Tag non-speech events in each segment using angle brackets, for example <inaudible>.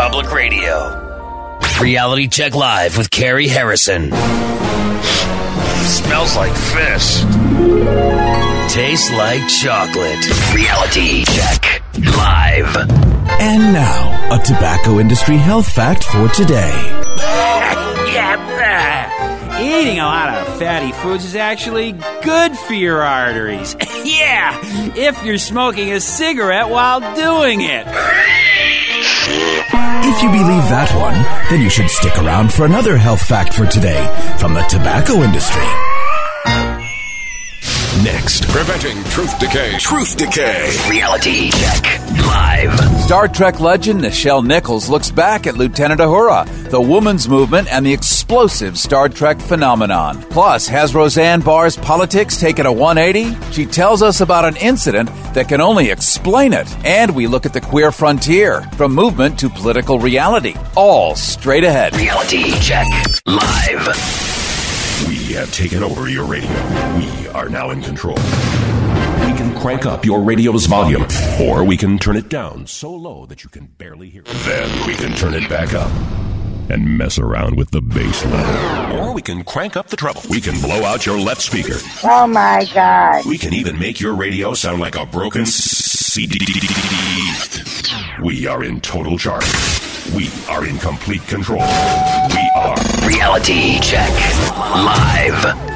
Public Radio. Reality Check Live with Carrie Harrison. Smells like fish. Tastes like chocolate. Reality Check Live. And now, a tobacco industry health fact for today. Eating a lot of fatty foods is actually good for your arteries. <laughs> yeah, if you're smoking a cigarette while doing it. <laughs> If you believe that one, then you should stick around for another health fact for today from the tobacco industry. Next, preventing truth decay. Truth decay. Reality Check Live. Star Trek legend Nichelle Nichols looks back at Lieutenant Uhura, the woman's movement, and the explosive Star Trek phenomenon. Plus, has Roseanne Barr's politics taken a 180? She tells us about an incident that can only explain it. And we look at the queer frontier, from movement to political reality. All straight ahead. Reality Check Live. We have taken over your radio. We are now in control. We can crank up your radio's volume, or we can turn it down so low that you can barely hear it. Then we can turn it back up and mess around with the bass level. Or we can crank up the treble. We can blow out your left speaker. Oh my god. We can even make your radio sound like a broken CD. We are in total charge. We are in complete control. We are Reality Check Live.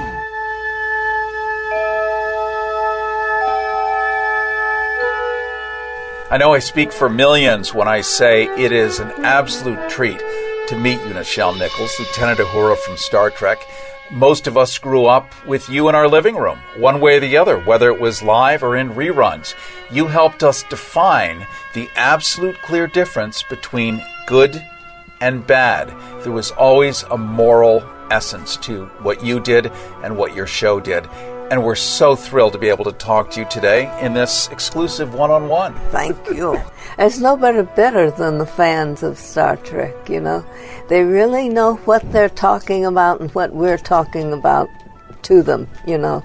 I know I speak for millions when I say it is an absolute treat to meet you, Nichelle Nichols, Lieutenant Uhura from Star Trek. Most of us grew up with you in our living room, one way or the other, whether it was live or in reruns. You helped us define the absolute clear difference between good and bad. There was always a moral essence to what you did and what your show did. And we're so thrilled to be able to talk to you today in this exclusive one on one. Thank you. There's nobody better than the fans of Star Trek, you know. They really know what they're talking about and what we're talking about to them, you know,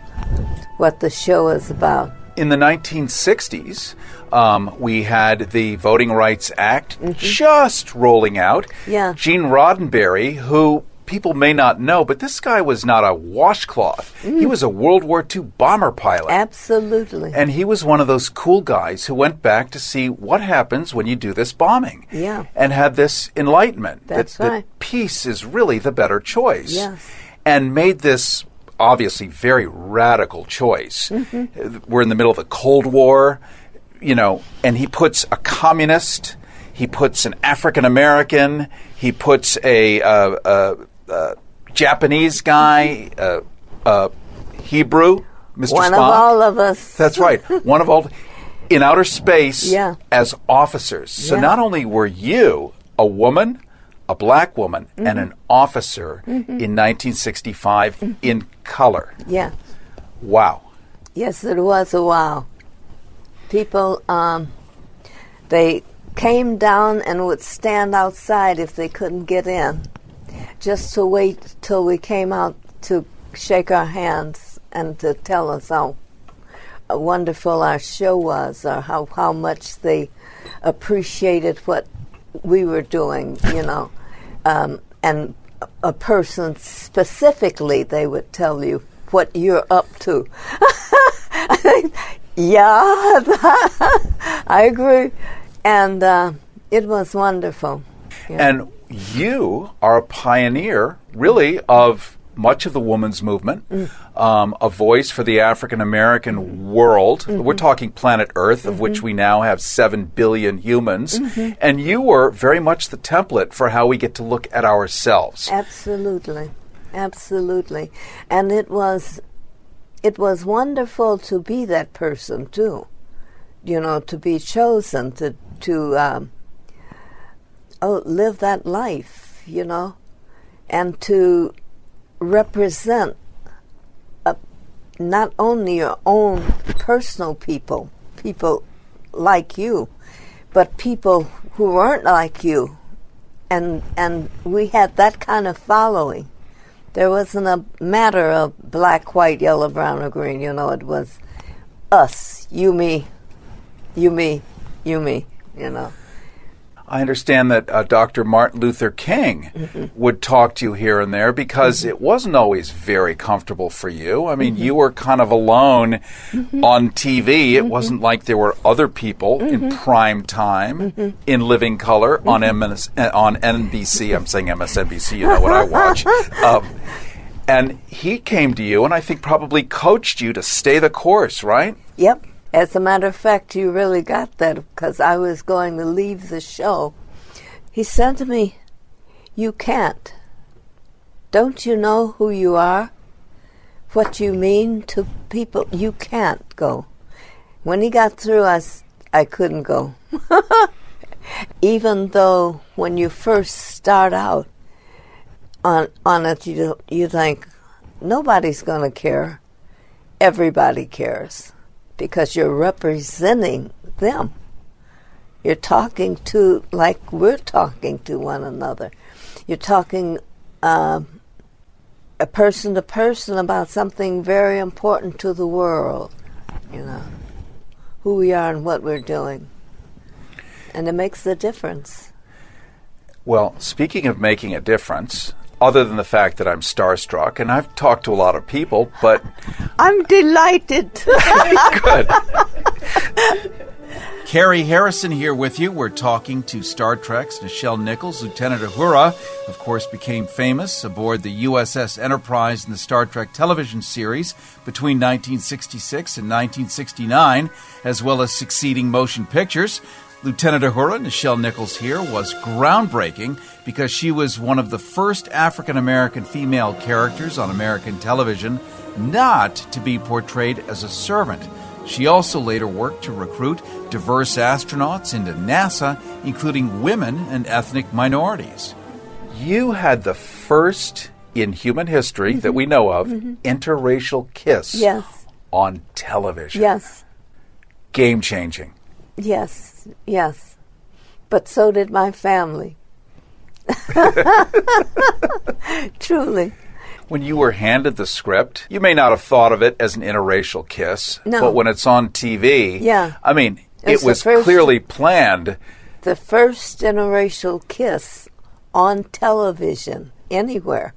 what the show is about. In the 1960s, um, we had the Voting Rights Act just rolling out. Yeah. Gene Roddenberry, who people may not know, but this guy was not a washcloth. He was a World War II bomber pilot. Absolutely. And he was one of those cool guys who went back to see what happens when you do this bombing. Yeah. And had this enlightenment That's that, that peace is really the better choice. Yes. And made this obviously very radical choice. Mm-hmm. We're in the middle of the Cold War, you know, and he puts a communist, he puts an African American, he puts a, uh, uh, uh, Japanese guy, uh, uh, Hebrew, Mr. One Spock. of all of us. That's right. <laughs> One of all in outer space Yeah. as officers. So Yeah. not only were you a woman, a black woman, and Mm-hmm. an officer in 1965 in color. Yeah. Wow. Yes, it was a wow. People, um, they came down and would stand outside if they couldn't get in, just to wait till we came out to shake our hands and to tell us how wonderful our show was, or how how much they appreciated what we were doing. You know, um, and a person specifically, they would tell you what you're up to. <laughs> yeah, <laughs> I agree. And uh, it was wonderful. And you are a pioneer, really, of much of the women's movement, um, a voice for the African American world. We're talking planet Earth, of which we now have 7 billion humans. And you were very much the template for how we get to look at ourselves. Absolutely, absolutely, and it was, it was wonderful to be that person too. You know, to be chosen to to um, oh live that life. You know, and to represent uh, not only your own personal people, people like you, but people who weren't like you, and and we had that kind of following. There wasn't a matter of black, white, yellow, brown, or green. You know, it was us, you, me, you, me, you, me. You know. I understand that uh, Dr. Martin Luther King mm-hmm. would talk to you here and there because mm-hmm. it wasn't always very comfortable for you. I mean, mm-hmm. you were kind of alone on TV. It wasn't like there were other people in prime time in living color on MS, uh, on NBC. I'm saying MSNBC. You know what I watch. <laughs> Um, and he came to you and I think probably coached you to stay the course, right? Yep. As a matter of fact, you really got that because I was going to leave the show. He said to me, You can't. Don't you know who you are? What you mean to people? You can't go. When he got through, I, I couldn't go. <laughs> Even though when you first start out on, on it, you, you think, nobody's going to care. Everybody cares because you're representing them. You're talking to, like we're talking to one another. You're talking um, a person to person about something very important to the world, you know, who we are and what we're doing. And it makes a difference. Well, speaking of making a difference, other than the fact that I'm starstruck, and I've talked to a lot of people, but I'm delighted. <laughs> good. Carrie Harrison here with you. We're talking to Star Trek's Nichelle Nichols. Lieutenant Uhura, of course, became famous aboard the USS Enterprise in the Star Trek television series between 1966 and 1969, as well as succeeding motion pictures. Lieutenant Uhura, Nichelle Nichols here, was groundbreaking because she was one of the first African American female characters on American television not to be portrayed as a servant. She also later worked to recruit diverse astronauts into NASA, including women and ethnic minorities. You had the first in human history that we know of mm-hmm. interracial kiss yes, on television. yes. Game changing. Yes, yes. But so did my family. <laughs> Truly. When you were handed the script, you may not have thought of it as an interracial kiss, No. but when it's on TV, Yeah. I mean, It's it was first- clearly planned. The first interracial kiss on television anywhere.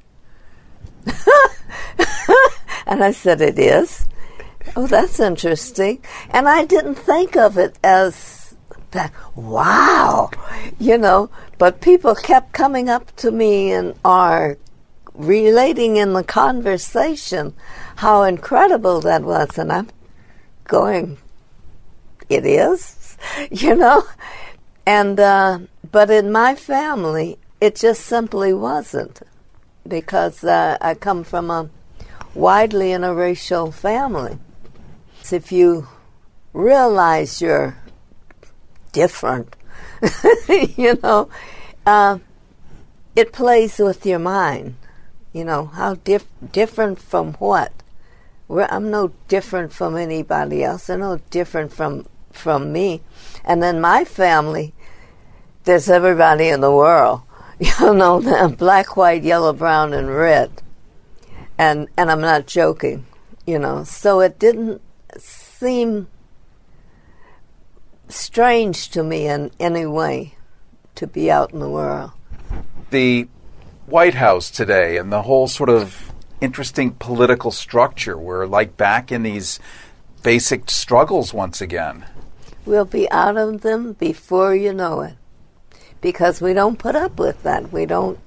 <laughs> and I said, It is? Oh, that's interesting. And I didn't think of it as that, wow, you know, but people kept coming up to me and are relating in the conversation how incredible that was. And I'm going, it is, <laughs> you know? And, uh, but in my family, it just simply wasn't because uh, I come from a widely interracial family. If you realize you're different, <laughs> you know, uh, it plays with your mind. You know, how dif- different from what? I'm no different from anybody else. I'm no different from from me. And then my family, there's everybody in the world. <laughs> You know, <laughs> black, white, yellow, brown, and red. And and I'm not joking. You know, so it didn't seem strange to me in any way to be out in the world. The White House today and the whole sort of interesting political structure, we're like back in these basic struggles once again. We'll be out of them before you know it. Because we don't put up with that. We don't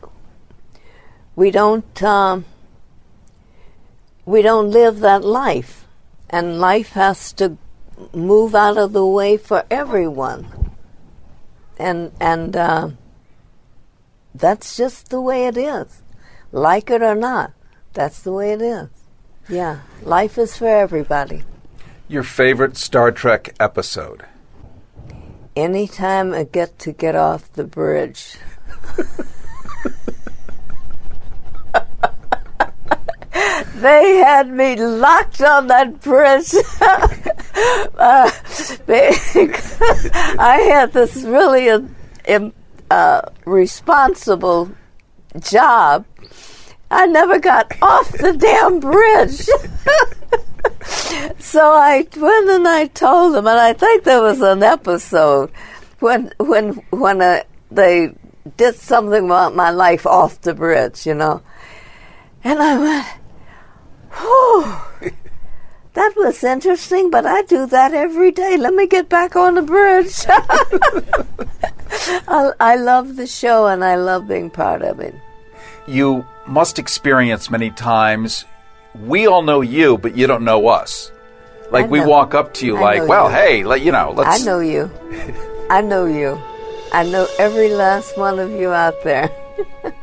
we don't um, we don't live that life. And life has to move out of the way for everyone. And and uh, that's just the way it is. Like it or not, that's the way it is. Yeah, life is for everybody. Your favorite Star Trek episode? Anytime I get to get off the bridge. <laughs> they had me locked on that bridge. <laughs> uh, <laughs> I had this really uh, im- uh, responsible job. I never got off the damn bridge. <laughs> so I went and I told them, and I think there was an episode when when when a they did something about my life off the bridge, you know. And I went, that was interesting, but I do that every day. Let me get back on the bridge. <laughs> I, I love the show and I love being part of it. You must experience many times. We all know you, but you don't know us. Like I we walk up to you, I like, "Well, you. hey, let, you know, let's." I know you. I know you. I know every last one of you out there <laughs>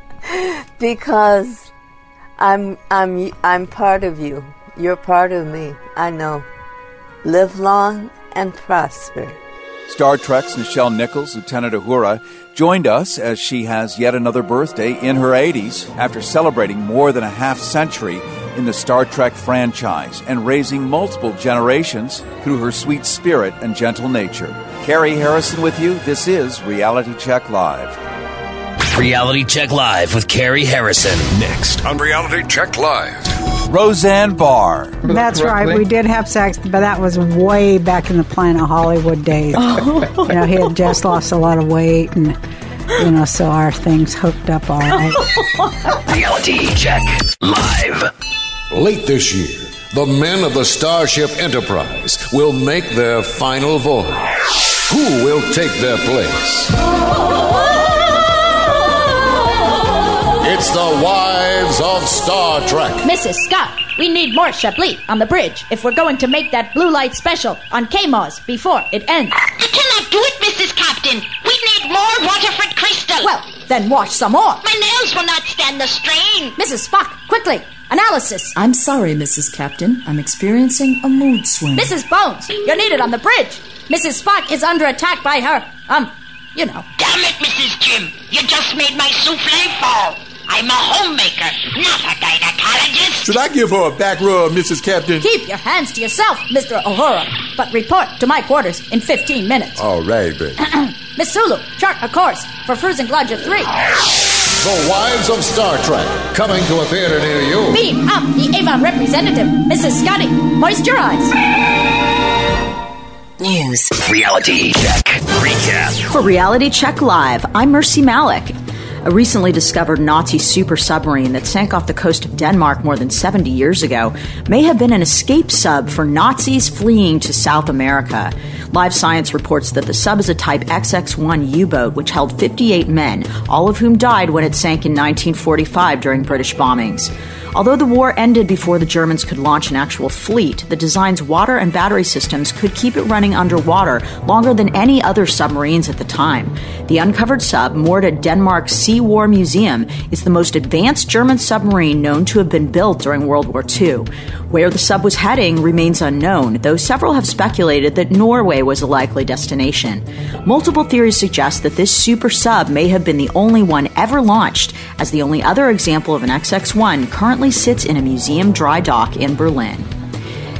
because I'm I'm I'm part of you. You're part of me. I know. Live long and prosper. Star Trek's Nichelle Nichols, Lieutenant Uhura, joined us as she has yet another birthday in her 80s after celebrating more than a half century in the Star Trek franchise and raising multiple generations through her sweet spirit and gentle nature. Carrie Harrison with you. This is Reality Check Live. Reality Check Live with Carrie Harrison. Next on Reality Check Live. Roseanne Barr. That's right. We did have sex, but that was way back in the Planet Hollywood days. Oh. you know, he had just lost a lot of weight, and you know, so our things hooked up all right. <laughs> Reality Check Live. Late this year, the men of the Starship Enterprise will make their final voyage. Who will take their place? <laughs> It's the Wives of Star Trek. Mrs. Scott, we need more Chablis on the bridge if we're going to make that blue light special on K-Mart's before it ends. I cannot do it, Mrs. Captain. We need more Waterford crystal. Well, then wash some more. my nails will not stand the strain. Mrs. Spock, quickly, analysis. I'm sorry, Mrs. Captain. I'm experiencing a mood swing. Mrs. Bones, you're needed on the bridge. Mrs. Spock is under attack by her, um, you know. Damn it, Mrs. Jim. You just made my souffle fall. I'm a homemaker, not a gynecologist. Should I give her a back rub, Mrs. Captain? Keep your hands to yourself, Mr. O'Hara, but report to my quarters in 15 minutes. All right, baby. <clears throat> Miss Sulu, chart a course for Fusenglodger 3. The Wives of Star Trek, coming to a theater near you. Beam up the Avon representative, Mrs. Scotty. Moisturize. News. Reality Check Recap. For Reality Check Live, I'm Mercy Malik. A recently discovered Nazi super submarine that sank off the coast of Denmark more than 70 years ago may have been an escape sub for Nazis fleeing to South America. Live Science reports that the sub is a type XX 1 U boat which held 58 men, all of whom died when it sank in 1945 during British bombings. Although the war ended before the Germans could launch an actual fleet, the design's water and battery systems could keep it running underwater longer than any other submarines at the time. The uncovered sub, moored at Denmark's Sea War Museum, is the most advanced German submarine known to have been built during World War II. Where the sub was heading remains unknown, though several have speculated that Norway was a likely destination. Multiple theories suggest that this super sub may have been the only one ever launched, as the only other example of an XX 1 currently sits in a museum dry dock in Berlin.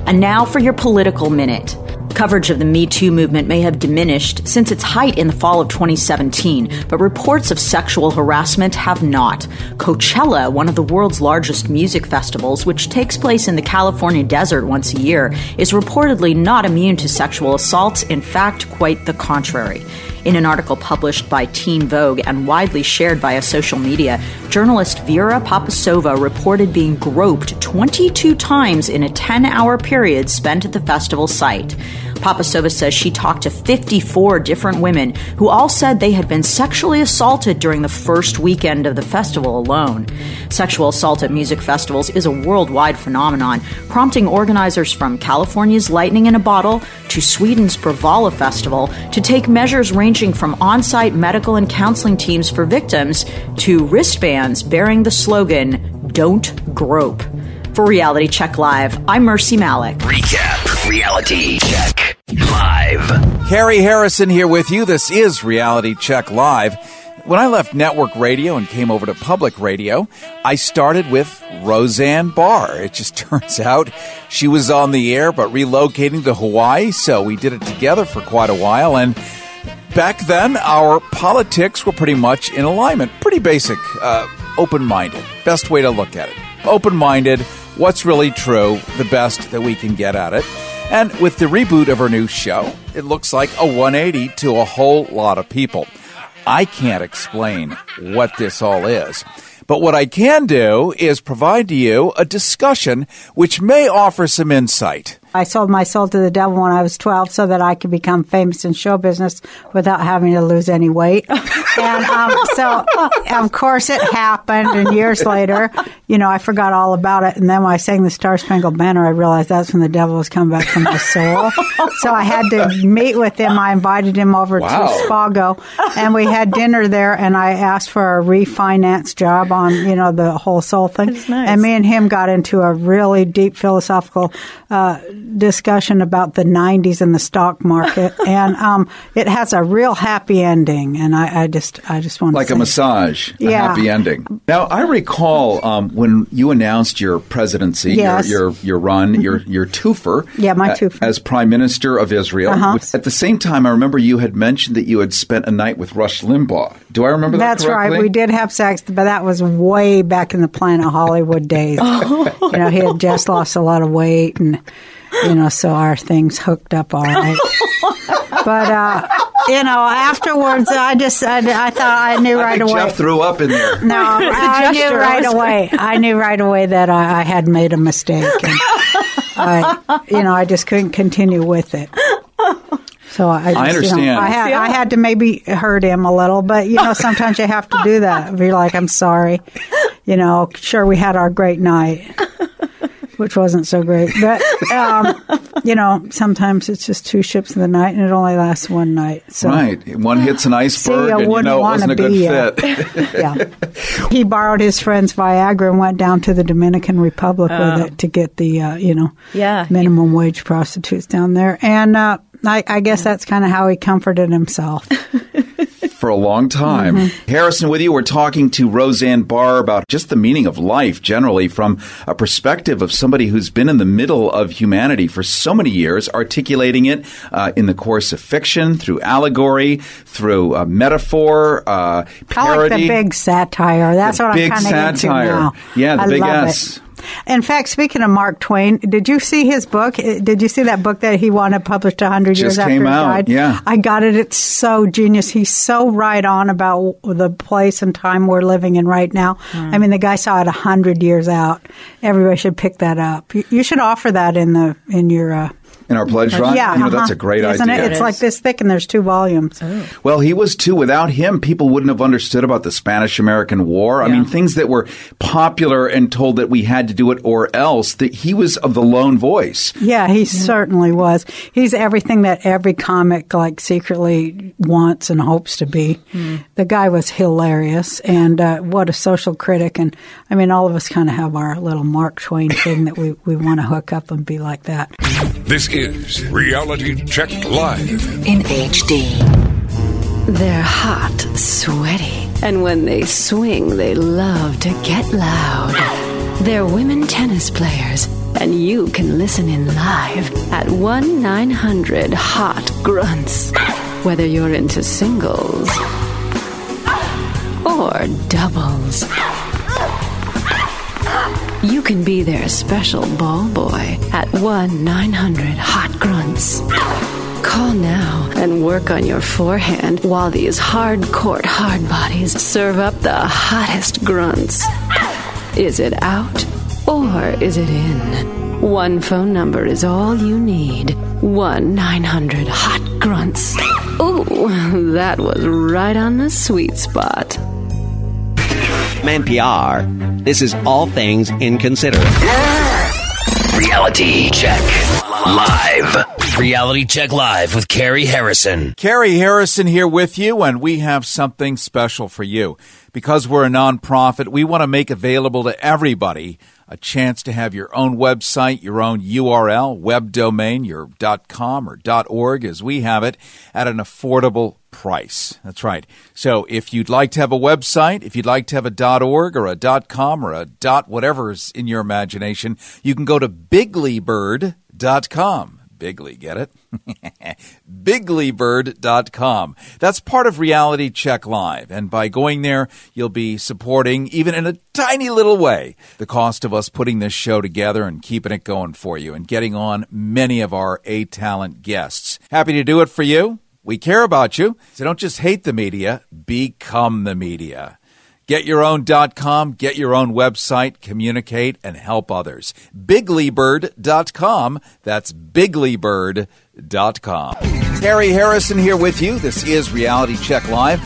And now for your political minute. Coverage of the Me Too movement may have diminished since its height in the fall of 2017, but reports of sexual harassment have not. Coachella, one of the world's largest music festivals, which takes place in the California desert once a year, is reportedly not immune to sexual assaults, in fact, quite the contrary. In an article published by Teen Vogue and widely shared via social media, journalist Vera Papisova reported being groped 22 times in a 10 hour period spent at the festival site. Papisova says she talked to 54 different women who all said they had been sexually assaulted during the first weekend of the festival alone. Sexual assault at music festivals is a worldwide phenomenon, prompting organizers from California's Lightning in a Bottle to Sweden's Bravalla Festival to take measures ranging from on site medical and counseling teams for victims to wristbands bearing the slogan, Don't Grope. For Reality Check Live, I'm Mercy Malik. Recap. Reality Check Live. Carrie Harrison here with you. This is Reality Check Live. When I left network radio and came over to public radio, I started with Roseanne Barr. <laughs> It just turns out she was on the air but relocating to Hawaii, so we did it together for quite a while. And back then, our politics were pretty much in alignment. Pretty basic, uh, open minded. Best way to look at it. Open minded, what's really true, the best that we can get at it. And with the reboot of her new show, it looks like a 180 to a whole lot of people. I can't explain what this all is. But what I can do is provide to you a discussion which may offer some insight. I sold my soul to the devil when I was 12 so that I could become famous in show business without having to lose any weight. <laughs> and um, so, of course, it happened. And years later, you know, I forgot all about it. And then when I sang the Star Spangled Banner, I realized that's when the devil was coming back from my soul. so I had to meet with him. I invited him over Wow. to Spago, and we had dinner there. And I asked for a refinance job on, you know, the whole soul thing. And me and him got into a really deep philosophical uh, discussion about the 90s and the stock market. <laughs> and um, it has a real happy ending. And I, I just, I just want like to a say- massage, a Yeah. happy ending. Now, I recall um, when you announced your presidency, Yes. your, your your run, your your twofer, Yeah, my uh, twofer. as Prime Minister of Israel. Uh-huh. At the same time, I remember you had mentioned that you had spent a night with Rush Limbaugh. Do I remember that That's correctly? right. We did have sex, but that was way back in the Planet Hollywood days. <laughs> You know, he had just lost a lot of weight, and you know, so our things hooked up all right. <laughs> but uh, you know, afterwards, I just I, I thought I knew I right think away. Jeff threw up in there. No, <laughs> I knew right away. I knew right away that I, I had made a mistake. And I, you know, I just couldn't continue with it. So I, just, I you know, understand. I had I had to maybe hurt him a little, but you know, sometimes you have to do that. Be like, I'm sorry. You know, sure we had our great night, which wasn't so great, but um, <laughs> you know, sometimes it's just two ships in the night, and it only lasts one night. So Right, one hits an iceberg, I and you wouldn't know it wanna wasn't a good be, fit. <laughs> yeah. <laughs> He borrowed his friend's Viagra and went down to the Dominican Republic Oh. with it to get the, uh, you know, Yeah. minimum wage prostitutes down there. And uh, I, I guess that's kind of how he comforted himself. For a long time. Mm-hmm. Harrison, with you, we're talking to Roseanne Barr about just the meaning of life generally from a perspective of somebody who's been in the middle of humanity for so many years, articulating it uh, in the course of fiction, through allegory, through uh, metaphor, uh, I like the big satire. That's The what I'm kind of into now. Yeah, the I big love S. It. In fact, speaking of Mark Twain, did you see his book? Uh, Did you see that book that he wanted published 100 years Just after he out, died? yeah. I got it. It's so genius. He's so right on about the place and time we're living in right now. Hmm. I mean, the guy saw it 100 years out. Everybody should pick that up. You, you should offer that in the in your uh, in our pledge drive. Yeah, you know, that's uh-huh. a great Isn't idea. It? It's like this thick, and there's two volumes. Well, he was too. Without him, people wouldn't have understood about the Spanish American War. I mean, things that were popular and told that we had to do it or else, that he was of the lone voice. Yeah, he certainly was. He's everything that every comic like secretly wants and hopes to be. The guy was hilarious, and uh, what a social critic. And I mean, all of us kind of have our little Mark Twain thing that we, we want to hook up and be like that. This is Reality Check Live. in HD. They're hot, sweaty, and when they swing, they love to get loud. They're women tennis players, and you can listen in live at 1 900 Hot Grunts. Whether you're into singles or doubles. You can be their special ball boy at 1 900 Hot Grunts. Call now and work on your forehand while these hard court hard bodies serve up the hottest grunts. Is it out or is it in? One phone number is all you need 1 900 Hot Grunts. Ooh, <laughs> that was right on the sweet spot. From NPR, this is All Things Inconsiderate. Reality Check Live. Reality Check Live with Carrie Harrison. Carrie Harrison here with you, and we have something special for you. Because we're a nonprofit, we want to make available to everybody a chance to have your own website, your own URL, web domain, your .com or .org as we have it, at an affordable price. That's right. So if you'd like to have a website, if you'd like to have a .org or a .com or a whatever's in your imagination, you can go to biglybird.com. Bigly, get it? <laughs> Biglybird.com. That's part of Reality Check Live. And by going there, you'll be supporting, even in a tiny little way, the cost of us putting this show together and keeping it going for you and getting on many of our A Talent guests. Happy to do it for you. We care about you, so don't just hate the media, become the media. GetYourOwn.com, get your own website, communicate, and help others. BiglyBird.com. That's BiglyBird.com. Carrie Harrison here with you. This is Reality Check Live.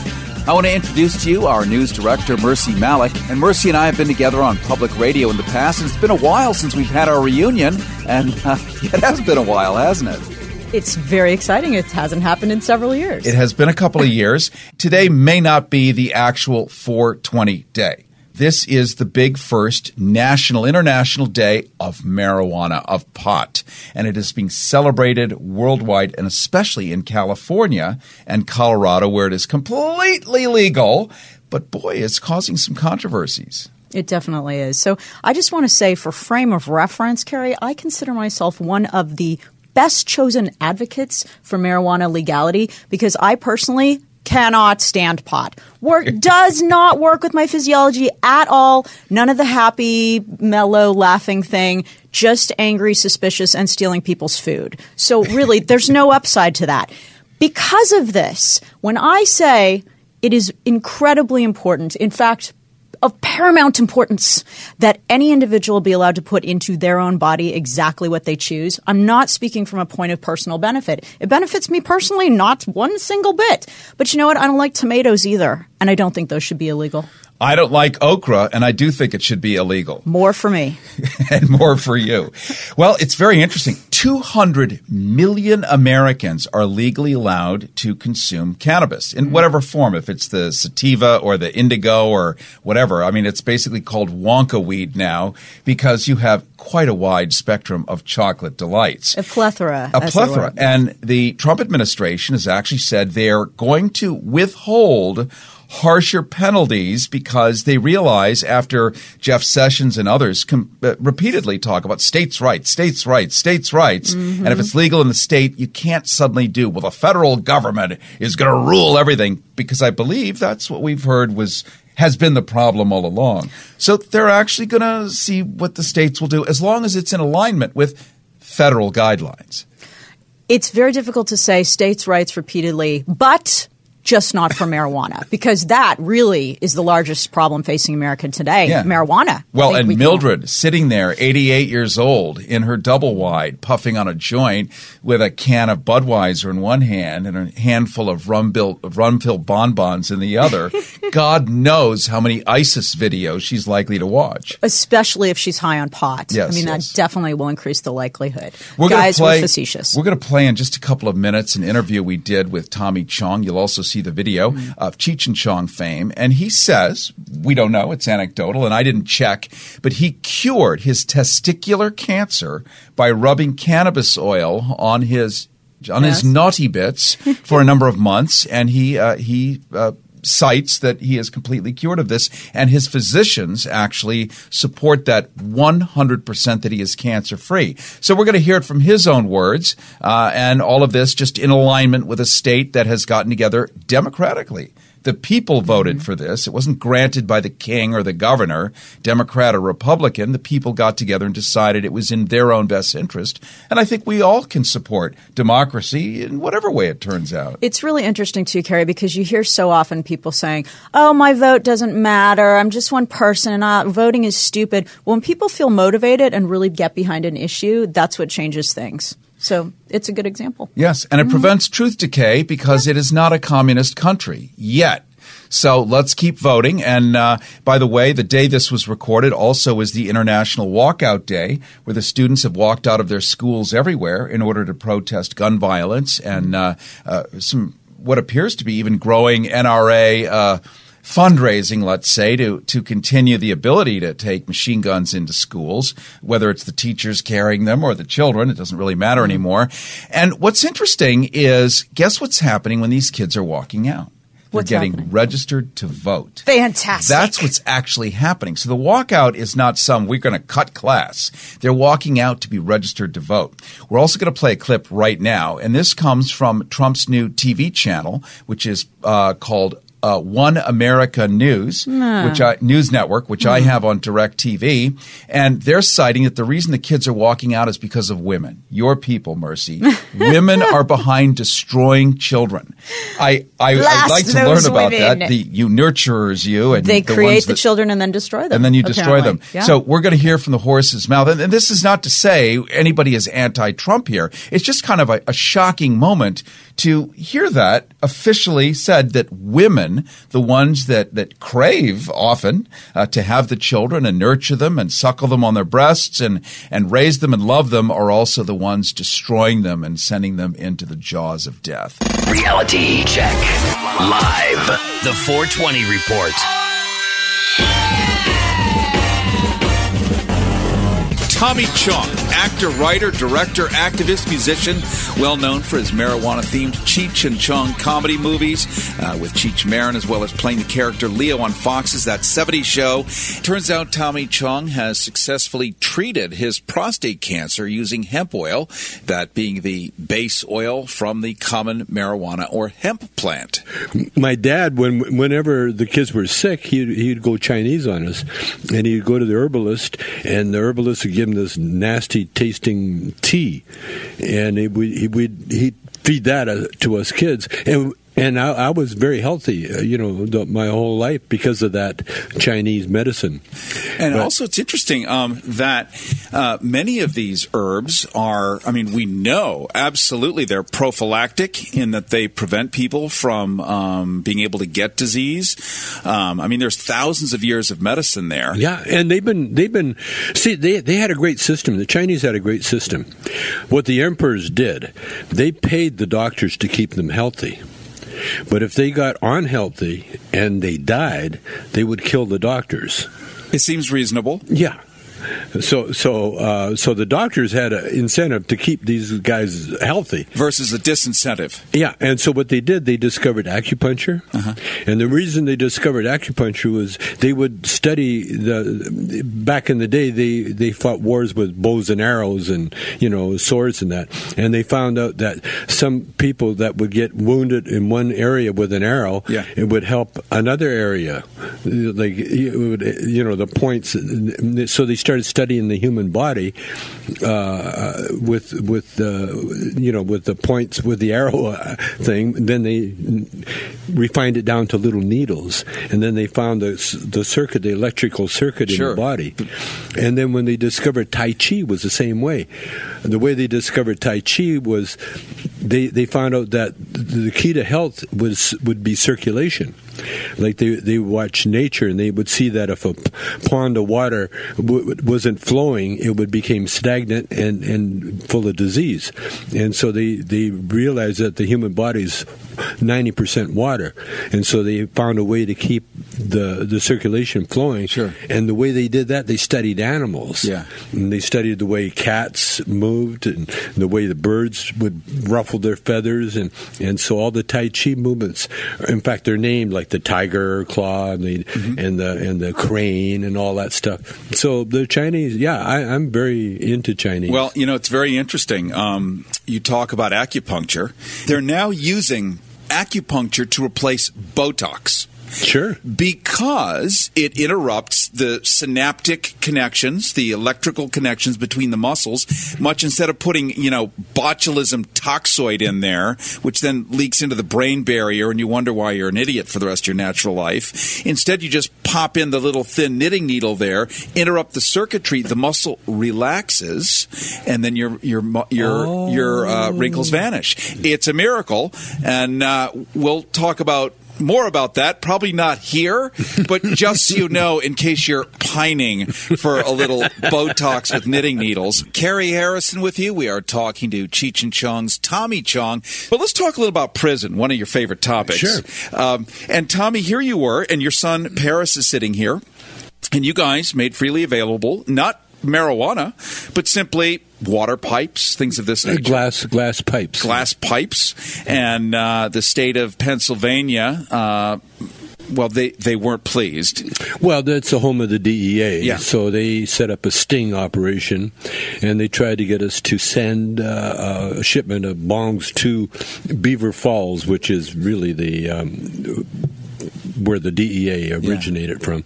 I want to introduce to you our news director, Mercy Malik. And Mercy and I have been together on public radio in the past, and it's been a while since we've had our reunion. And <laughs> uh, it has been a while, hasn't it? It's very exciting. It hasn't happened in several years. It has been a couple of years. Today may not be the actual 420 day. This is the big first national, international day of marijuana, of pot. And it is being celebrated worldwide and especially in California and Colorado, where it is completely legal. But boy, it's causing some controversies. It definitely is. So I just want to say, for frame of reference, Carrie, I consider myself one of the best chosen advocates for marijuana legality because I personally cannot stand pot. Work <laughs> does not work with my physiology at all. None of the happy, mellow, laughing thing. Just angry, suspicious, and stealing people's food. So really, <laughs> there's no upside to that. Because of this, when I say it is incredibly important, in fact, of paramount importance that any individual be allowed to put into their own body exactly what they choose. I'm not speaking from a point of personal benefit. It benefits me personally, not one single bit. But you know what? I don't like tomatoes either, and I don't think those should be illegal. I don't like okra, and I do think it should be illegal. More for me. <laughs> and more for you. Well, it's very interesting. 200 million Americans are legally allowed to consume cannabis in mm. whatever form, if it's the sativa or the indica or whatever. I mean, it's basically called Wonka weed now because you have quite a wide spectrum of chocolate delights. A plethora. A plethora. And the Trump administration has actually said they're going to withhold harsher penalties because they realize after Jeff Sessions and others com- uh, repeatedly talk about states' rights, states' rights, states' rights. Mm-hmm. And if it's legal in the state, you can't suddenly do, well, the federal government is going to rule everything because I believe that's what we've heard was has been the problem all along. So they're actually going to see what the states will do as long as it's in alignment with federal guidelines. It's very difficult to say states' rights repeatedly, but just not for marijuana, because that really is the largest problem facing America today. Yeah. Marijuana. Well, and we can- Mildred sitting there, 88 years old, in her double wide, puffing on a joint with a can of Budweiser in one hand and a handful of rum filled bonbons in the other. <laughs> God knows how many ISIS videos she's likely to watch. especially if she's high on pot. Yes, I mean, yes. that definitely will increase the likelihood. We're Guys, play, we're facetious. We're going to play in just a couple of minutes an interview we did with Tommy Chong. You'll also see the video Mm-hmm. of Cheech and Chong fame. And he says, we don't know, it's anecdotal, and I didn't check, but he cured his testicular cancer by rubbing cannabis oil on his on Yes. his naughty bits for a number of months, and he uh, he. Uh, cites that he is completely cured of this and his physicians actually support that 100% that he is cancer free so we're going to hear it from his own words uh, and all of this just in alignment with a state that has gotten together democratically the people voted for this. It wasn't granted by the king or the governor, Democrat or Republican. The people got together and decided it was in their own best interest. And I think we all can support democracy in whatever way it turns out. It's really interesting too, Carrie, because you hear so often people saying, "Oh, my vote doesn't matter. I'm just one person, and uh, voting is stupid." When people feel motivated and really get behind an issue, that's what changes things. So it's a good example. Yes, and it prevents truth decay because it is not a communist country yet. So let's keep voting. And uh, by the way, the day this was recorded also is the International Walkout Day, where the students have walked out of their schools everywhere in order to protest gun violence and uh, uh, some what appears to be even growing NRA. Fundraising, let's say, to, to continue the ability to take machine guns into schools, whether it's the teachers carrying them or the children, it doesn't really matter anymore. And what's interesting is guess what's happening when these kids are walking out? They're What's getting happening? registered to vote. Fantastic. That's what's actually happening. So the walkout is not some we're going to cut class. They're walking out to be registered to vote. We're also going to play a clip right now, and this comes from Trump's new TV channel, which is uh, called uh, One America News, Nah. which I News Network, which I Mhm. have on DirecTV, and they're citing that the reason the kids are walking out is because of women. Your people, Mercy. <laughs> women are behind destroying children. I, I I'd like to learn about women. that. The you nurturers you and they the create the that- children and then destroy them. and then you destroy them. Yeah. So we're going to hear from the horse's mouth. And, and this is not to say anybody is anti-Trump here. It's just kind of a, a shocking moment to hear that officially said that the ones that, that crave often uh, to have the children and nurture them and suckle them on their breasts and, and raise them and love them are also the ones destroying them and sending them into the jaws of death. Reality check. Live. The 420 Report. Tommy Chong, actor, writer, director, activist, musician, well known for his marijuana themed Cheech and Chong comedy movies uh, with Cheech Marin, as well as playing the character Leo on Fox's That 70s Show. Turns out Tommy Chong has successfully treated his prostate cancer using hemp oil, that being the base oil from the common marijuana or hemp plant. My dad, when whenever the kids were sick, he'd, he'd go Chinese on us, and he'd go to the herbalist, and the herbalist would give him this nasty tasting tea, and he would he would he'd feed that uh, to us kids, and. And I, I was very healthy, uh, you know, the, my whole life because of that Chinese medicine. And But- also, it's interesting um, that uh, many of these herbs are, I mean, we know absolutely they're prophylactic in that they prevent people from um, being able to get disease. Um, I mean, there's thousands of years of medicine there. Yeah, and they've been they've been see they they had a great system. The Chinese had a great system. What the emperors did, they paid the doctors to keep them healthy. But if they got unhealthy and they died, they would kill the doctors. It seems reasonable. Yeah. So so uh, so the doctors had an incentive to keep these guys healthy versus a disincentive. Yeah, and so what they did, they discovered acupuncture, and the reason they discovered acupuncture was they would study the. Back in the day, they they fought wars with bows and arrows and you know swords and that, and they found out that some people that would get wounded in one area with an arrow, Yeah. it would help another area, like it would, you know the points. So they started studying the human body uh, with with uh, you know with the points with the arrow uh, thing. Then they refined it down to little needles, and then they found the the circuit, the electrical circuit in the body. And then when they discovered Tai Chi was the same way. The way they discovered Tai Chi was they they found out that the key to health was would be circulation. Like they they watch nature and they would see that if a pond of water w- wasn't flowing, it would become stagnant and, and full of disease. And so they they realized that the human body's ninety percent water, and so they found a way to keep the the circulation flowing. Sure. And the way they did that, they studied animals. Yeah. And they studied the way cats moved and the way the birds would ruffle their feathers and, and so all the Tai Chi movements in fact they're named like the tiger claw and the and the and the crane and all that stuff. So the Chinese yeah, I, I'm very into Chinese. Well, you know, it's very interesting. Um, you talk about acupuncture. They're now using acupuncture to replace Botox. Sure. Because it interrupts the synaptic connections, the electrical connections between the muscles, much instead of putting, you know, botulism toxoid in there, which then leaks into the brain barrier and you wonder why you're an idiot for the rest of your natural life. Instead, you just pop in the little thin knitting needle there, interrupt the circuitry, the muscle relaxes, and then your your your your uh, wrinkles vanish. It's a miracle, and uh, we'll talk about more about that. Probably not here, but just so you know, in case you're pining for a little Botox with knitting needles. Carrie Harrison with you. We are talking to Cheech and Chong's Tommy Chong. But let's talk a little about prison, one of your favorite topics. Sure. Um, and Tommy, here you were, and your son Paris is sitting here, and you guys made freely available not marijuana, but simply water pipes, things of this nature. glass glass pipes. Glass pipes, and uh, the state of Pennsylvania. Uh, well, they, they weren't pleased. Well, that's the home of the DEA. Yeah. So they set up a sting operation, and they tried to get us to send uh, a shipment of bongs to Beaver Falls, which is really the um, where the DEA originated from,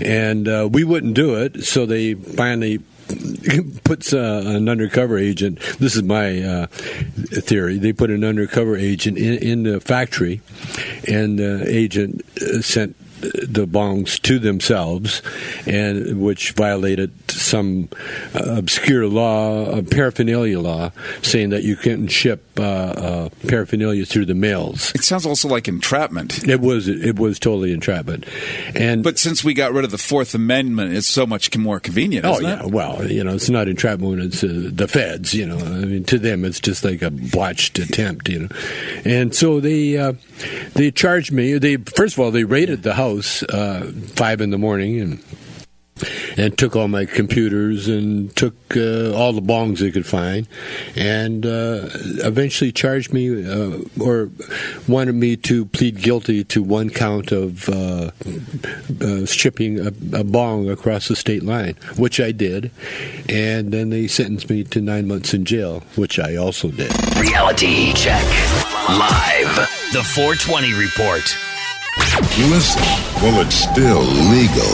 and uh, we wouldn't do it. So they finally <laughs> puts uh, an undercover agent. This is my uh, theory. They put an undercover agent in, in the factory, and the agent uh, sent the bongs to themselves, and which violated some uh, obscure law, a paraphernalia law, saying that you couldn't ship uh, uh, paraphernalia through the mails. It sounds also like entrapment. It was it was totally entrapment, and but since we got rid of the Fourth Amendment, it's so much more convenient. Oh yeah, it? well you know it's not entrapment it's uh, the feds. You know, I mean to them it's just like a botched attempt. You know, and so they uh, they charged me. They first of all they raided the house uh, five in the morning and and took all my computers and took uh, all the bongs they could find, and uh, eventually charged me uh, or wanted me to plead guilty to one count of uh, uh, shipping a, a bong across the state line, which I did, and then they sentenced me to nine months in jail, which I also did. Reality check. Live. The 420 report. Listen, well, it's still legal.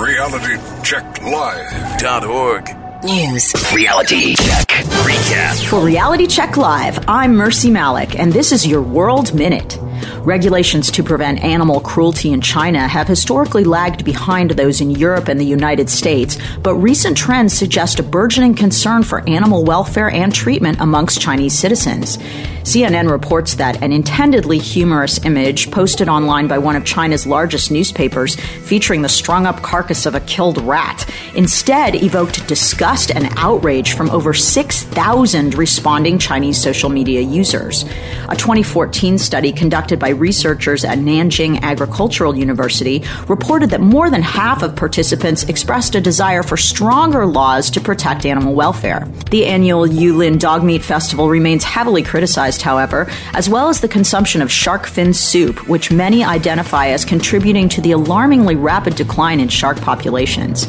Reality Check Live.org. News. Reality check. Recap. For Reality Check Live, I'm Mercy Malik, and this is your World Minute. Regulations to prevent animal cruelty in China have historically lagged behind those in Europe and the United States, but recent trends suggest a burgeoning concern for animal welfare and treatment amongst Chinese citizens. CNN reports that an intendedly humorous image posted online by one of China's largest newspapers featuring the strung up carcass of a killed rat instead evoked disgust and outrage from over 6,000 responding Chinese social media users. A 2014 study conducted by researchers at Nanjing Agricultural University reported that more than half of participants expressed a desire for stronger laws to protect animal welfare. The annual Yulin Dog Meat Festival remains heavily criticized, however, as well as the consumption of shark fin soup, which many identify as contributing to the alarmingly rapid decline in shark populations.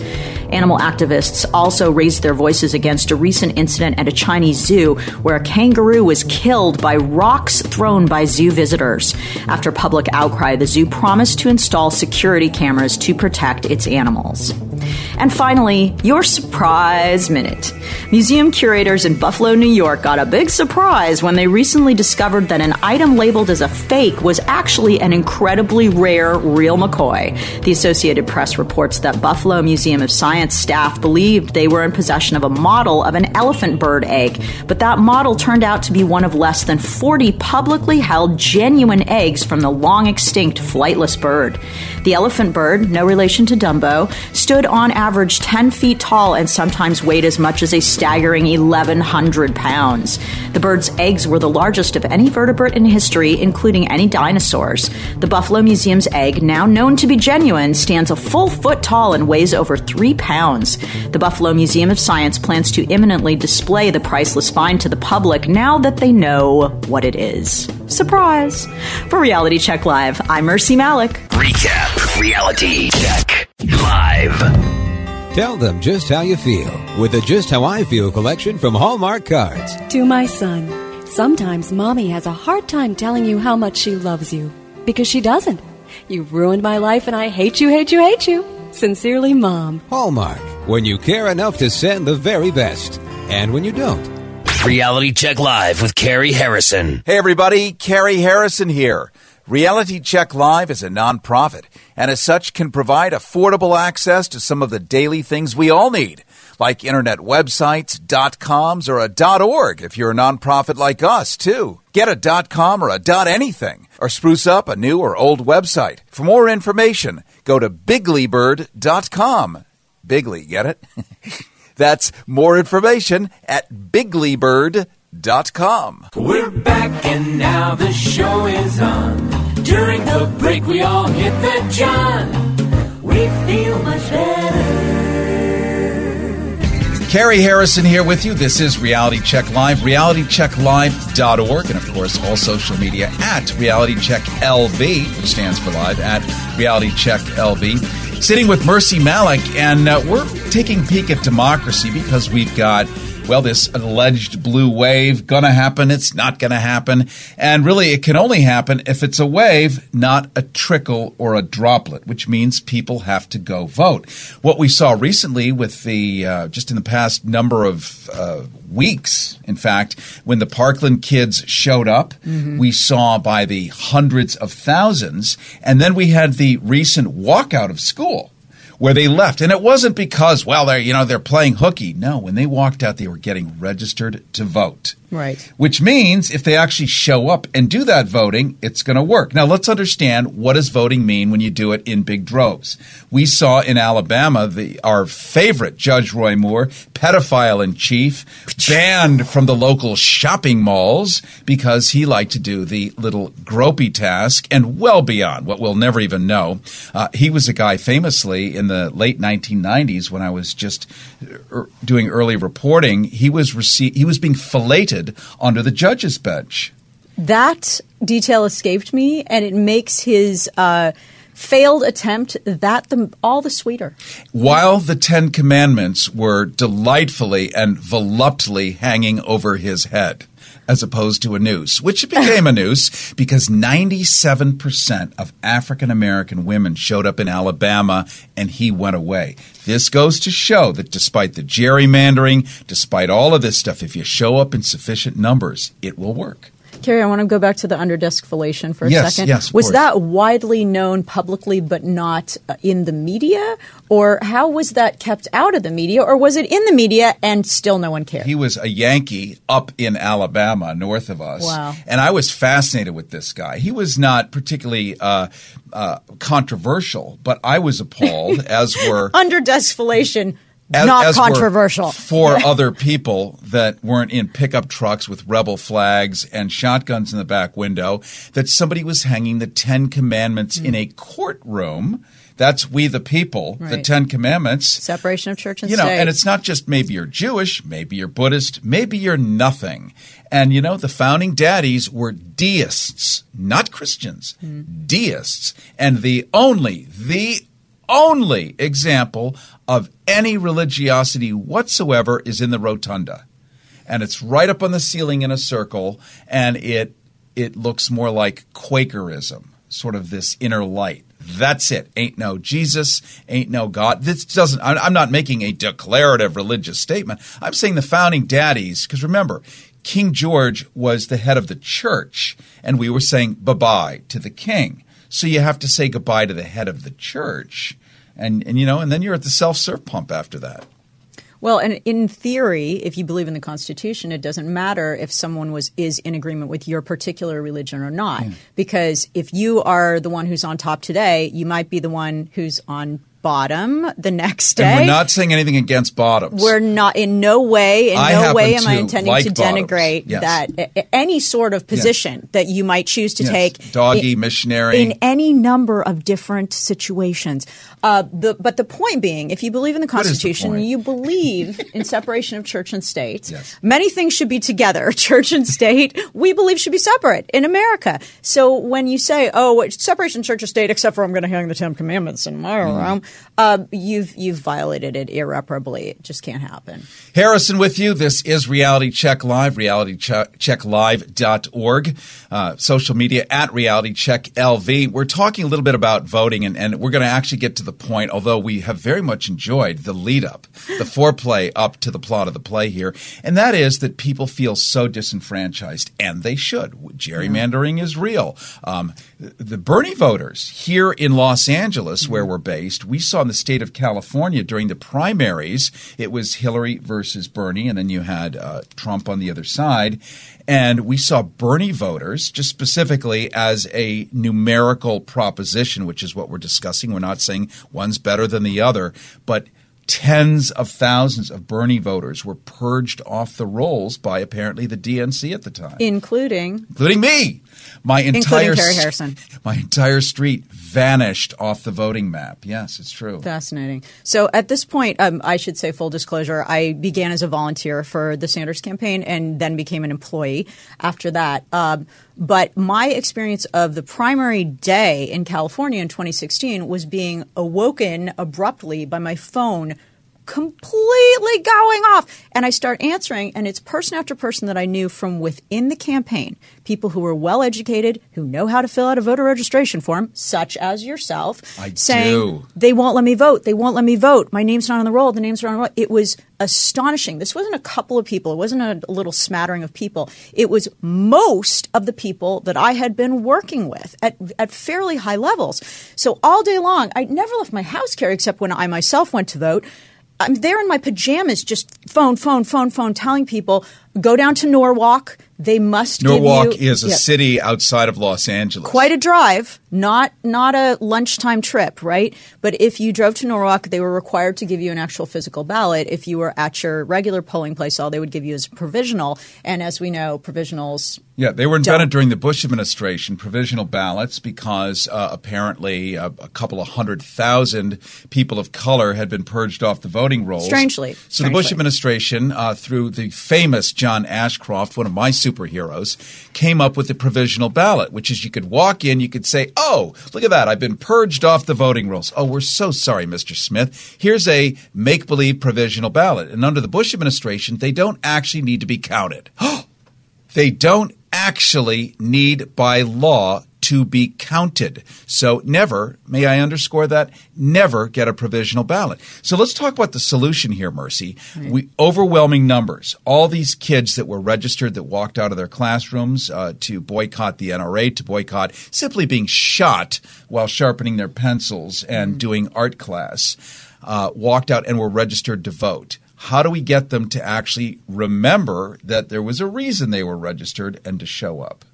Animal activists also raised their voices against a recent incident at a Chinese zoo where a kangaroo was killed by rocks thrown by zoo visitors. After public outcry, the zoo promised to install security cameras to protect its animals. And finally, your surprise minute. Museum curators in Buffalo, New York got a big surprise when they recently discovered that an item labeled as a fake was actually an incredibly rare real McCoy. The Associated Press reports that Buffalo Museum of Science staff believed they were in possession of a model of an elephant bird egg, but that model turned out to be one of less than 40 publicly held genuine eggs from the long extinct flightless bird. The elephant bird, no relation to Dumbo, stood on average 10 feet tall and sometimes weighed as much as a staggering 1,100 pounds. The bird's eggs were the largest of any vertebrate in history, including any dinosaurs. The Buffalo Museum's egg, now known to be genuine, stands a full foot tall and weighs over three pounds. The Buffalo Museum of Science plans to imminently display the priceless find to the public now that they know what it is. Surprise! For Reality Check Live, I'm Mercy Malik. Recap. Reality check. Live. Tell them just how you feel with the Just How I Feel collection from Hallmark Cards. To my son, sometimes mommy has a hard time telling you how much she loves you because she doesn't. You've ruined my life and I hate you, hate you, hate you. Sincerely, Mom. Hallmark, when you care enough to send the very best, and when you don't. Reality Check Live with Carrie Harrison. Hey, everybody, Carrie Harrison here. Reality Check Live is a nonprofit and as such can provide affordable access to some of the daily things we all need, like internet websites, dot coms, or a dot org if you're a nonprofit like us, too. Get a dot com or a dot anything, or spruce up a new or old website. For more information, go to biglybird.com. Bigly, get it? <laughs> That's more information at biglybird.com. We're back and now the show is on. During the break, we all hit the John. We feel much better. Carrie Harrison here with you. This is Reality Check Live, realitychecklive.org, and of course, all social media at Reality Check LV, which stands for live, at Reality Check LV. Sitting with Mercy Malik, and uh, we're taking a peek at democracy because we've got well, this alleged blue wave gonna happen, it's not gonna happen. And really, it can only happen if it's a wave, not a trickle or a droplet, which means people have to go vote. What we saw recently with the, uh, just in the past number of uh, weeks, in fact, when the Parkland kids showed up, Mhm. we saw by the hundreds of thousands. And then we had the recent walkout of school where they left. And it wasn't because, well, they're, you know, they're playing hooky. No, when they walked out, they were getting registered to vote. Right. Which means if they actually show up and do that voting, it's going to work. Now, let's understand what does voting mean when you do it in big droves. We saw in Alabama the our favorite Judge Roy Moore, pedophile in chief, <laughs> banned from the local shopping malls because he liked to do the little gropey task and well beyond what we'll never even know. Uh, he was a guy famously in the late 1990s when I was just uh, doing early reporting. He was rece- he was being filleted onto the judge's bench. That detail escaped me, and it makes his uh, failed attempt that the, all the sweeter. While the Ten Commandments were delightfully and voluptuously hanging over his head, as opposed to a noose, which became a noose because 97% of African American women showed up in Alabama and he went away. This goes to show that despite the gerrymandering, despite all of this stuff, if you show up in sufficient numbers, it will work. Carrie, I want to go back to the underdesk fellation for a Yes, second. yes, was course. that widely known publicly but not uh, in the media? Or how was that kept out of the media? Or was it in the media and still no one cared? He was a Yankee up in Alabama, north of us. Wow. And I was fascinated with this guy. He was not particularly uh, uh, controversial, but I was appalled, <laughs> as were Underdesk fellation, as- not as controversial. four <laughs> other people that weren't in pickup trucks with rebel flags and shotguns in the back window. That somebody was hanging the Ten Commandments in hmm. a courtroom. That's we the people, the Ten Commandments. Separation of church and you know, state. and it's not just maybe you're Jewish, maybe you're Buddhist, maybe you're nothing. And you know, the founding daddies were deists, not Christians, hmm. deists. And the only, the only example of any religiosity whatsoever is in the rotunda. And it's right up on the ceiling in a circle, and it it looks more like Quakerism, sort of this inner light. That's it. Ain't no Jesus, ain't no God. This doesn't, I'm not making a declarative religious statement. I'm saying the founding daddies, because remember, King George was the head of the church, and we were saying bye bye to the king. So you have to say goodbye to the head of the church. And, and you know, and then you're at the self serve pump after that. Well, and in theory, if you believe in the Constitution, it doesn't matter if someone was is in agreement with your particular religion or not, mm. because if you are the one who's on top today, you might be the one who's on bottom the next day. And we're not saying anything against bottoms. We're not in no way, in I no way am I intending like to denigrate Yes. that any sort of position that you might choose to Yes. take. Doggy, in- missionary. in any number of different situations. Uh, the, but the point being, if you believe in the is the Constitution, you believe in separation of church and state. <laughs> Many things should be together. <laughs> Church and state, we believe should be separate in America. So when you say, "Oh, separation of church and state," except for I'm going to hang the Ten Commandments in my Mm. room, uh, you've you've violated it irreparably. It just can't happen. Harrison with you. This is Reality Check Live, realitychecklive.org, uh, social media at Reality Check LV. We're talking a little bit about voting, and, and we're going to actually get to the point, although we have very much enjoyed the lead up, the <laughs> foreplay up to the plot of the play here. And that is that people feel so disenfranchised, and they should. Gerrymandering is real. Um, the Bernie voters here in Los Angeles, where we're based, we saw in the state of California during the primaries, it was Hillary versus Bernie, and then you had uh, Trump on the other side. And we saw Bernie voters, just specifically as a numerical proposition, which is what we're discussing. We're not saying one's better than the other, but tens of thousands of Bernie voters were purged off the rolls by apparently the DNC at the time, Including including me. My entire Carrie st- Harrison. <laughs> my entire street vanished off the voting map. Yes, it's true. Fascinating. So at this point, um, I should say full disclosure, I began as a volunteer for the Sanders campaign and then became an employee after that. Um, but my experience of the primary day in California in 2016 was being awoken abruptly by my phone completely going off. And I start answering, and it's person after person that I knew from within the campaign, people who were well educated, who know how to fill out a voter registration form, such as yourself, I saying do. they won't let me vote. They won't let me vote. My name's not on the roll. The name's not on the roll. It was astonishing. This wasn't a couple of people. It wasn't a little smattering of people. It was most of the people that I had been working with at, at fairly high levels. So all day long, I never left my house, Carrie, except when I myself went to vote. I'm there in my pajamas, just phone, phone, phone, phone, telling people go down to Norwalk. They must Norwalk give you, is a Yeah. city outside of Los Angeles. Quite a drive, not not a lunchtime trip, right? But if you drove to Norwalk, they were required to give you an actual physical ballot. If you were at your regular polling place, all they would give you is provisional. And as we know, provisionals Yeah, they were invented during the Bush administration, provisional ballots, because uh, apparently uh, a couple of hundred thousand people of color had been purged off the voting rolls. Strangely. So the Bush administration, uh, through the famous John Ashcroft, one of my superheroes, came up with the provisional ballot, which is you could walk in, you could say, Oh, look at that, I've been purged off the voting rolls. Oh, we're so sorry, Mr. Smith. Here's a make believe provisional ballot. And under the Bush administration, they don't actually need to be counted. <gasps> they don't actually need by law to be counted. So never, may I underscore that, never get a provisional ballot. So let's talk about the solution here, Mercy. We overwhelming numbers. All these kids that were registered that walked out of their classrooms uh, to boycott the NRA, to boycott simply being shot while sharpening their pencils and doing art class, uh, walked out and were registered to vote. How do we get them to actually remember that there was a reason they were registered and to show up?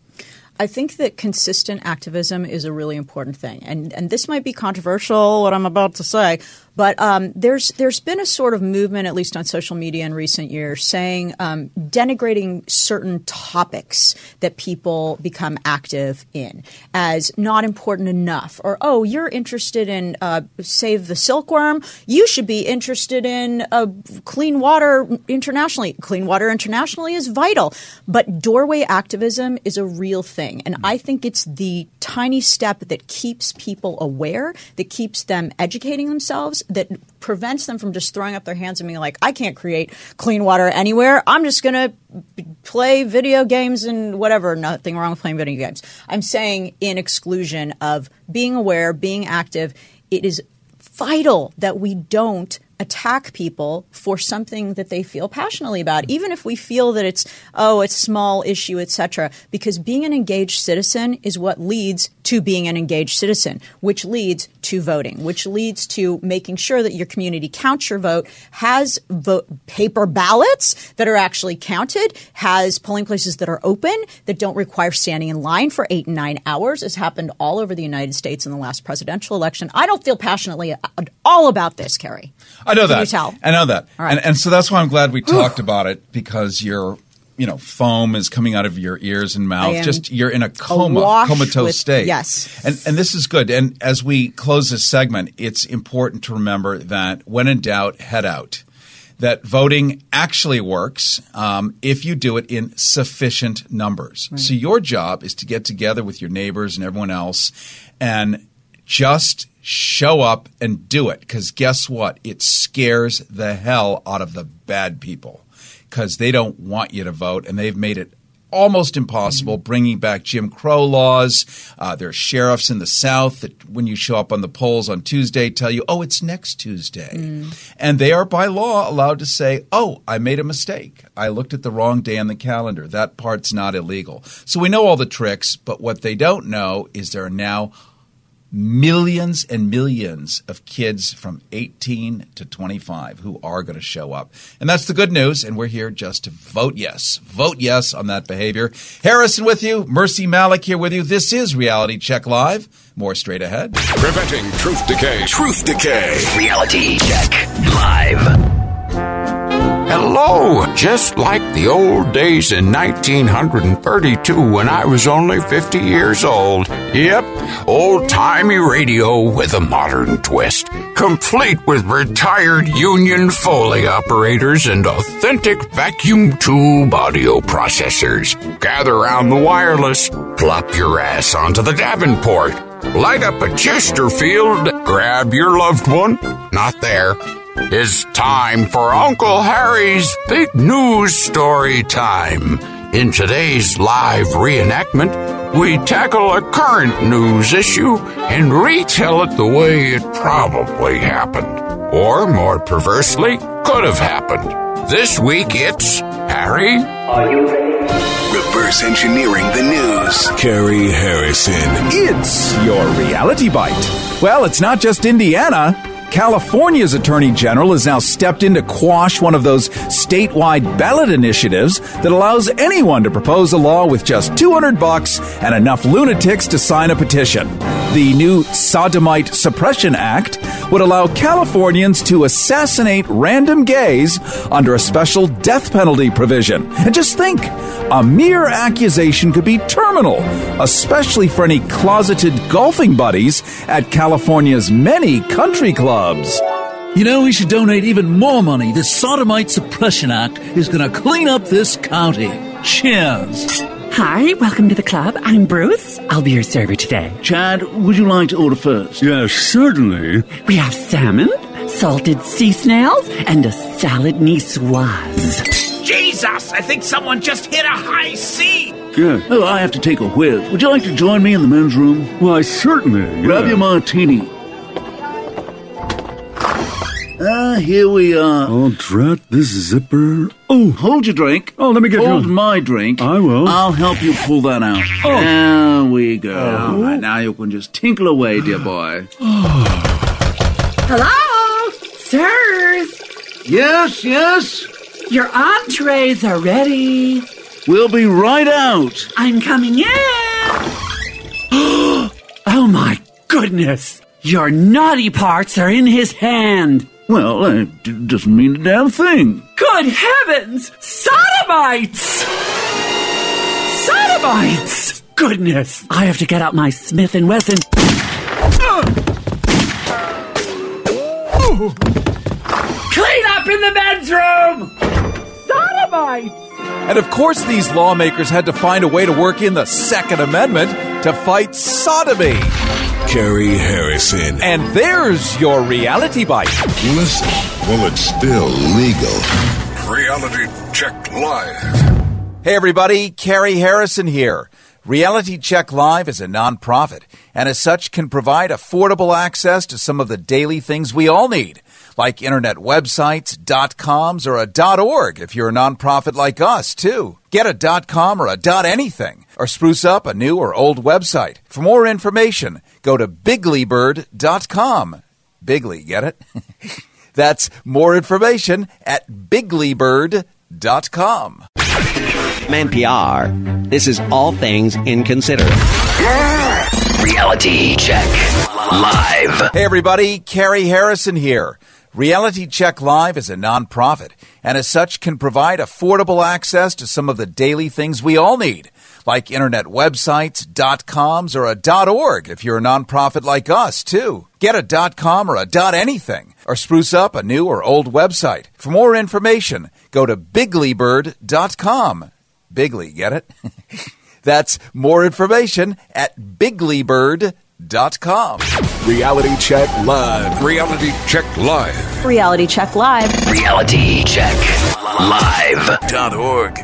I think that consistent activism is a really important thing, and and this might be controversial what I'm about to say, but um, there's there's been a sort of movement, at least on social media in recent years, saying um, denigrating certain topics that people become active in as not important enough, or oh, you're interested in uh, save the silkworm, you should be interested in uh, clean water internationally. Clean water internationally is vital, but doorway activism is a real thing. And I think it's the tiny step that keeps people aware, that keeps them educating themselves, that prevents them from just throwing up their hands and being like, I can't create clean water anywhere. I'm just going to play video games and whatever. Nothing wrong with playing video games. I'm saying in exclusion of being aware, being active, it is vital that we don't attack people for something that they feel passionately about even if we feel that it's oh it's a small issue etc because being an engaged citizen is what leads to being an engaged citizen which leads to voting which leads to making sure that your community counts your vote has vote paper ballots that are actually counted has polling places that are open that don't require standing in line for 8 and 9 hours has happened all over the United States in the last presidential election I don't feel passionately at all about this Carrie. Know Can that. you tell? I know that. Right. And, and so that's why I'm glad we talked about it because your, you know, foam is coming out of your ears and mouth. Just you're in a coma, comatose with- state. yes. And and this is good. And as we close this segment, it's important to remember that when in doubt, head out. That voting actually works um, if you do it in sufficient numbers. So your job is to get together with your neighbors and everyone else and just show up and do it. Because guess what? It scares the hell out of the bad people. Because they don't want you to vote and they've made it almost impossible bringing back jim crow laws. Uh, there are sheriffs in the south that when you show up on the polls on tuesday tell you oh it's next tuesday. And they are by law allowed to say oh i made a mistake. I looked at the wrong day on the calendar. That part's not illegal. So we know all the tricks but what they don't know is there are now millions and millions of kids from 18 to 25 who are going to show up. And that's the good news. And we're here just to vote yes. Vote yes on that behavior. Harrison with you. Mercy Malik here with you. This is Reality Check Live. More straight ahead. Preventing truth decay. Truth decay. Reality Check Live. Hello! Just like the old days in 1932 when I was only 50 years old. Yep, old timey radio with a modern twist. Complete with retired Union Foley operators and authentic vacuum tube audio processors. Gather round the wireless, plop your ass onto the Davenport. Light up a Chesterfield, grab your loved one, not there, It's time for Uncle Harry's big news story time. In today's live reenactment, we tackle a current news issue and retell it the way it probably happened. Or, more perversely, could have happened. This week it's Harry. Are you ready? Reverse engineering the news. Carrie Harrison. It's your reality bite. Well, it's not just Indiana. California's Attorney General has now stepped in to quash one of those statewide ballot initiatives that allows anyone to propose a law with just 200 bucks and enough lunatics to sign a petition. The new Sodomite Suppression Act would allow Californians to assassinate random gays under a special death penalty provision. And just think, a mere accusation could be terminal, especially for any closeted golfing buddies at California's many country clubs. You know, we should donate even more money. The Sodomite Suppression Act is going to clean up this county. Cheers. Hi, welcome to the club. I'm Bruce. I'll be your server today. Chad, would you like to order first? Yes, certainly. We have salmon, salted sea snails, and a salad niçoise. Jesus, I think someone just hit a high C. Yeah. Oh, I have to take a whiz. Would you like to join me in the men's room? Why, certainly. Grab yeah. your martini. Ah, here we are. Oh, drat this zipper. Oh, hold your drink. Oh, let me get Hold you. my drink. I will. I'll help you pull that out. Oh. There we go. Oh. All right, now you can just tinkle away, dear boy. <sighs> Hello, sirs. Yes, yes. Your entrees are ready. We'll be right out. I'm coming in. <gasps> oh my goodness! Your naughty parts are in his hand. Well, that d- doesn't mean a damn thing. Good heavens! Sodomites! Sodomites! Goodness! I have to get out my Smith and Wesson. Clean up in the men's room! Sodomites! And of course, these lawmakers had to find a way to work in the Second Amendment to fight sodomy. Carrie Harrison. And there's your reality bite. Listen, well, it's still legal. Reality Check Live. Hey everybody, Carrie Harrison here. Reality Check Live is a nonprofit and as such can provide affordable access to some of the daily things we all need, like internet websites, dot coms, or a dot org if you're a nonprofit like us too. Get a dot com or a dot anything, or spruce up a new or old website. For more information, go to biglybird.com. Bigly, get it? <laughs> That's more information at biglybird.com. From NPR, this is All Things Inconsiderate. Reality Check Live. Hey everybody, Carrie Harrison here. Reality Check Live is a nonprofit and as such can provide affordable access to some of the daily things we all need, like internet websites, dot coms, or a dot org if you're a nonprofit like us too. Get a dot com or a dot anything, or spruce up a new or old website. For more information, go to biglybird.com. Bigly, get it? <laughs> That's more information at biglybird.com. Reality Check Live. Reality Check Live. Reality Check Live. Reality Check Live. Dot org.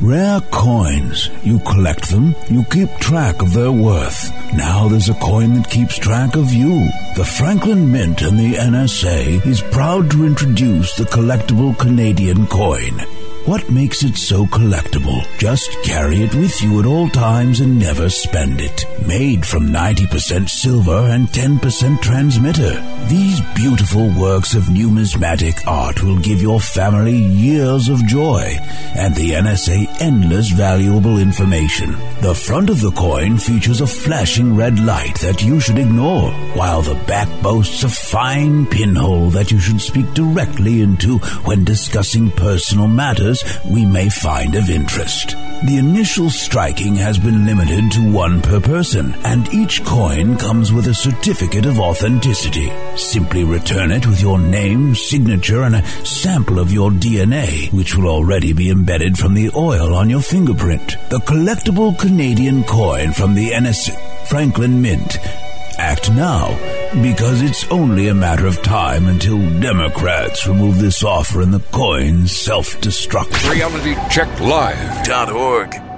Rare coins. You collect them, you keep track of their worth. Now there's a coin that keeps track of you. The Franklin Mint and the NSA is proud to introduce the collectible Canadian coin. What makes it so collectible? Just carry it with you at all times and never spend it. Made from 90% silver and 10% transmitter. These beautiful works of numismatic art will give your family years of joy and the NSA endless valuable information. The front of the coin features a flashing red light that you should ignore, while the back boasts a fine pinhole that you should speak directly into when discussing personal matters we may find of interest. The initial striking has been limited to one per person, and each coin comes with a certificate of authenticity. Simply return it with your name, signature, and a sample of your DNA, which will already be embedded from the oil on your fingerprint. The collectible Canadian coin from the NS Franklin Mint. Act now Because it's only a matter of time until Democrats remove this offer and the coins self destruct. RealityCheckLive.org.